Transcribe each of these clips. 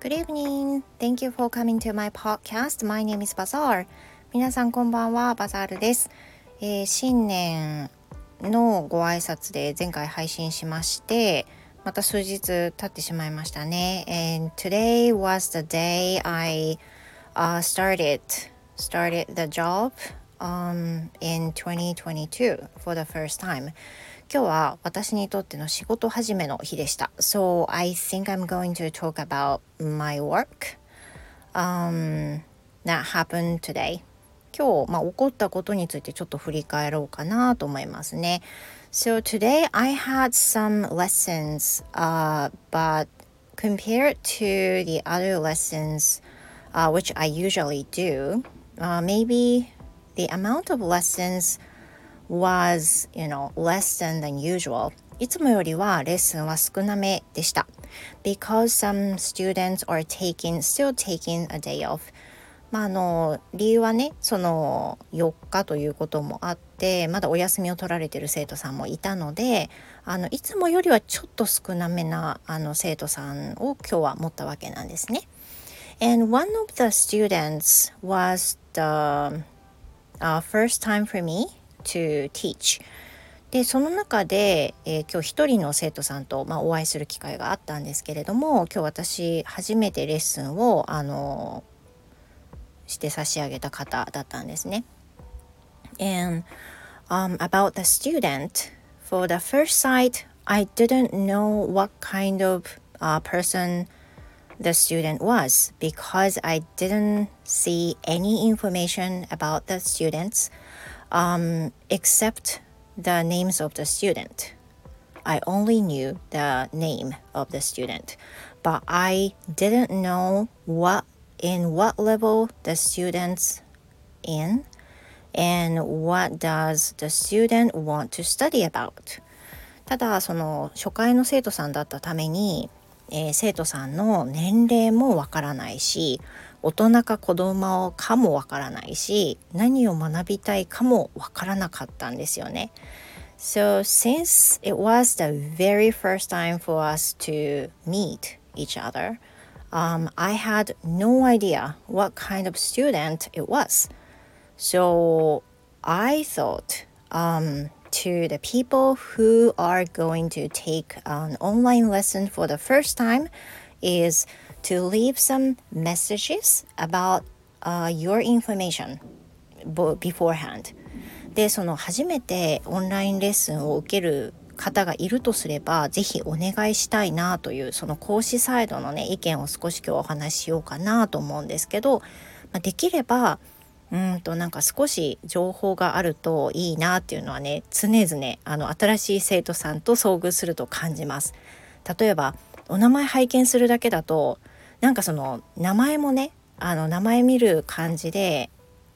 Good evening. Thank you for coming to my podcast. My name is Bazaar. 皆さんこんばんは、バザールです。えー、新年のご挨拶で前回配信しまして、また数日経ってしまいましたね。And today was the day I、uh, started started the job um, in 2022 for the first time. 今日は私にとっての仕事始めの日でした。So I think I'm going to talk about my work um, that happened today. 今日、まあ、起こったことについてちょっと振り返ろうかなと思いますね。So today I had some lessons, uh, but compared to the other lessons, uh, which I usually do, uh, maybe the amount of lessons was, you know, less than than usual. いつもよりはレッスンは少なめでした。Because some students are taking, still taking a day off. まあ、あの理由はねその4日ということもあってまだお休みを取られてる生徒さんもいたのであのいつもよりはちょっと少なめなあの生徒さんを今日は持ったわけなんですね。And one of the students was the、uh, first time for me to teach でその中で、えー、今日一人の生徒さんと、まあ、お会いする機会があったんですけれども今日私初めてレッスンをあのして差し上げた方だったんですね。And um, about the student, for the first sight, I didn't know what kind of uh, person the student was because I didn't see any information about the students um, except the names of the student. I only knew the name of the student, but I didn't know what in what level the students in and what does the student want to study about ただその初回の生徒さんだったために、えー、生徒さんの年齢もわからないし 大人か子供かもわからないし何を学びたいかもわからなかったんですよね。So since it was the very first time for us to meet each other, um, I had no idea what kind of student it was. So I thought um, to the people who are going to take an online lesson for the first time is to leave some messages about uh, your information beforehand でその初めてオンラインレッスンを受ける方がいるとすれば是非お願いしたいなというその講師サイドのね意見を少し今日お話ししようかなと思うんですけど、まあ、できればうんとなんか少し情報があるといいなっていうのはね常々あの新しい生徒さんと遭遇すると感じます。例えばお名前拝見するだけだとなんかその名前もねあの名前見る感じで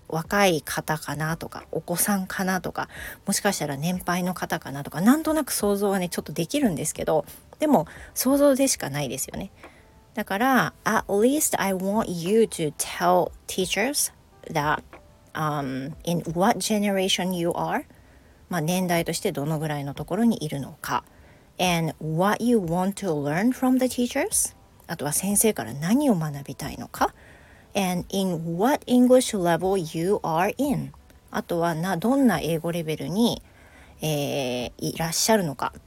若い方かなとかお子さんかなとかもしかしたら年配の方かなとかなんとなく想像はねちょっとできるんですけどでも想像でしかないですよね。だから at least I want you to tell teachers that、um, in what generation you are まあ年代としてどのぐらいのところにいるのか and what you want to learn from the teachers あとは先生から何を学びたいのか and in what English level you are in あとはなどんな英語レベルに、えー、いらっしゃるのかっ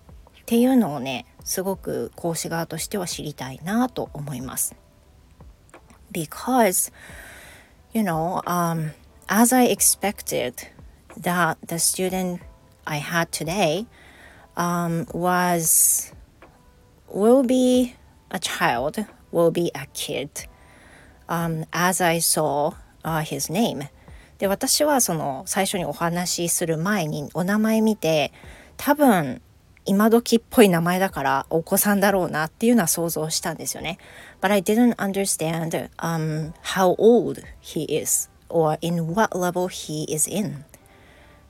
ていうのをねすごく講師側としては知りたいなと思います。Because you know um, as I expected that the student I had today um, was will be a child, will be a kid, um, as I saw、uh, his name. で、私はその最初にお話しする前にお名前見て、多分今時っぽい名前だからお子さんだろうなっていうのは想像したんですよね。But I didn't understand、um, how old he is or in what level he is in.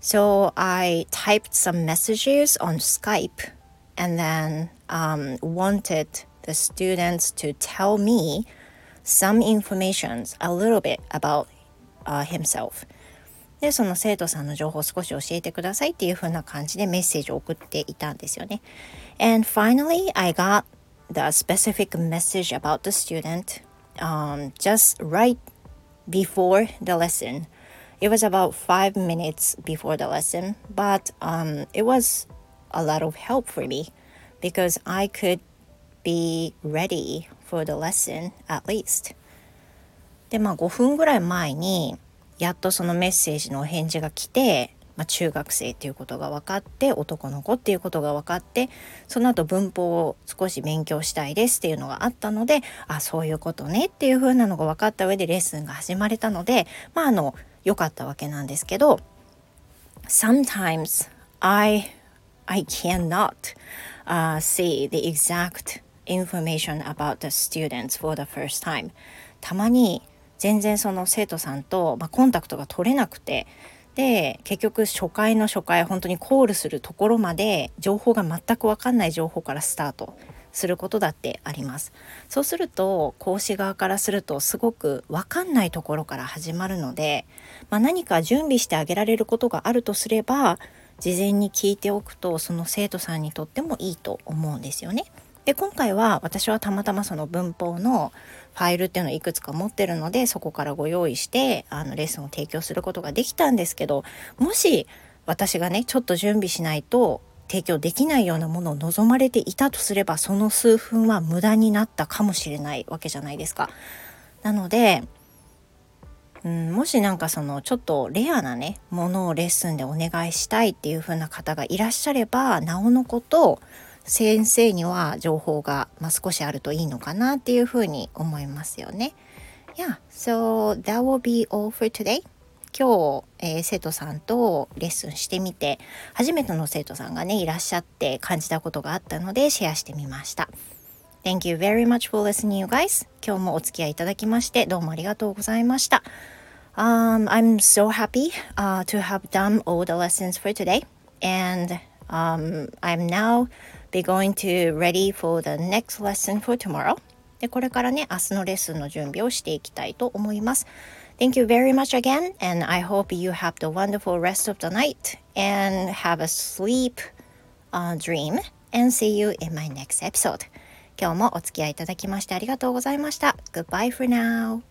So I typed some messages on Skype and then um, wanted the students to tell me some information a little bit about、uh, himself. で、その生徒さんの情報を少し教えてくださいっていう風な感じでメッセージを送っていたんですよね。And finally, I got the specific message about the student um, just right before the lesson. It was about five minutes before the lesson, but um, it was a lot of help for me because I could be ready for the lesson at least. で、まあ5分ぐらい前にやっとそのメッセージのお返事が来て、まあ、中学生っていうことが分かって男の子っていうことが分かってその後文法を少し勉強したいですっていうのがあったのであそういうことねっていう風なのが分かった上でレッスンが始まれたのでまああの良かったわけなんですけど Sometimes I I cannot、uh, see the exact information about the students for the first time. たまに全然その生徒さんと、まあ、コンタクトが取れなくてで結局初回の初回本当にコールするところまで情報が全く分かんない情報からスタート。することだってありますそうすると講師側からするとすごく分かんないところから始まるので、まあ、何か準備してあげられることがあるとすれば事前に聞いておくとその生徒さんにとってもいいと思うんですよね。で今回は私はたまたまその文法のファイルっていうのをいくつか持ってるのでそこからご用意してあのレッスンを提供することができたんですけどもし私がねちょっと準備しないと提供できないようなものを望まれていたとすればその数分は無駄になったかもしれないわけじゃないですか。なのでうん、もしなんかそのちょっとレアなねものをレッスンでお願いしたいっていう風な方がいらっしゃればなおのこと先生には情報が、まあ、少しあるといいのかなっていうふうに思いますよね。Yeah, so that will be all for today. 今日、えー、生徒さんとレッスンしてみて初めての生徒さんがねいらっしゃって感じたことがあったのでシェアしてみました。Thank you very much for listening, you guys. 今日もお付き合いいただきましてどうもありがとうございました。Um, I'm so happy、uh, to have done all the lessons for today and um, I'm now be going to ready for the next lesson for tomorrow. で、これからね、明日のレッスンの準備をしていきたいと思います。Thank you very much again, and I hope you have the wonderful rest of the night and have a sleep、uh, dream and see you in my next episode. 今日もお付き合いいただきましてありがとうございました。Goodbye for now.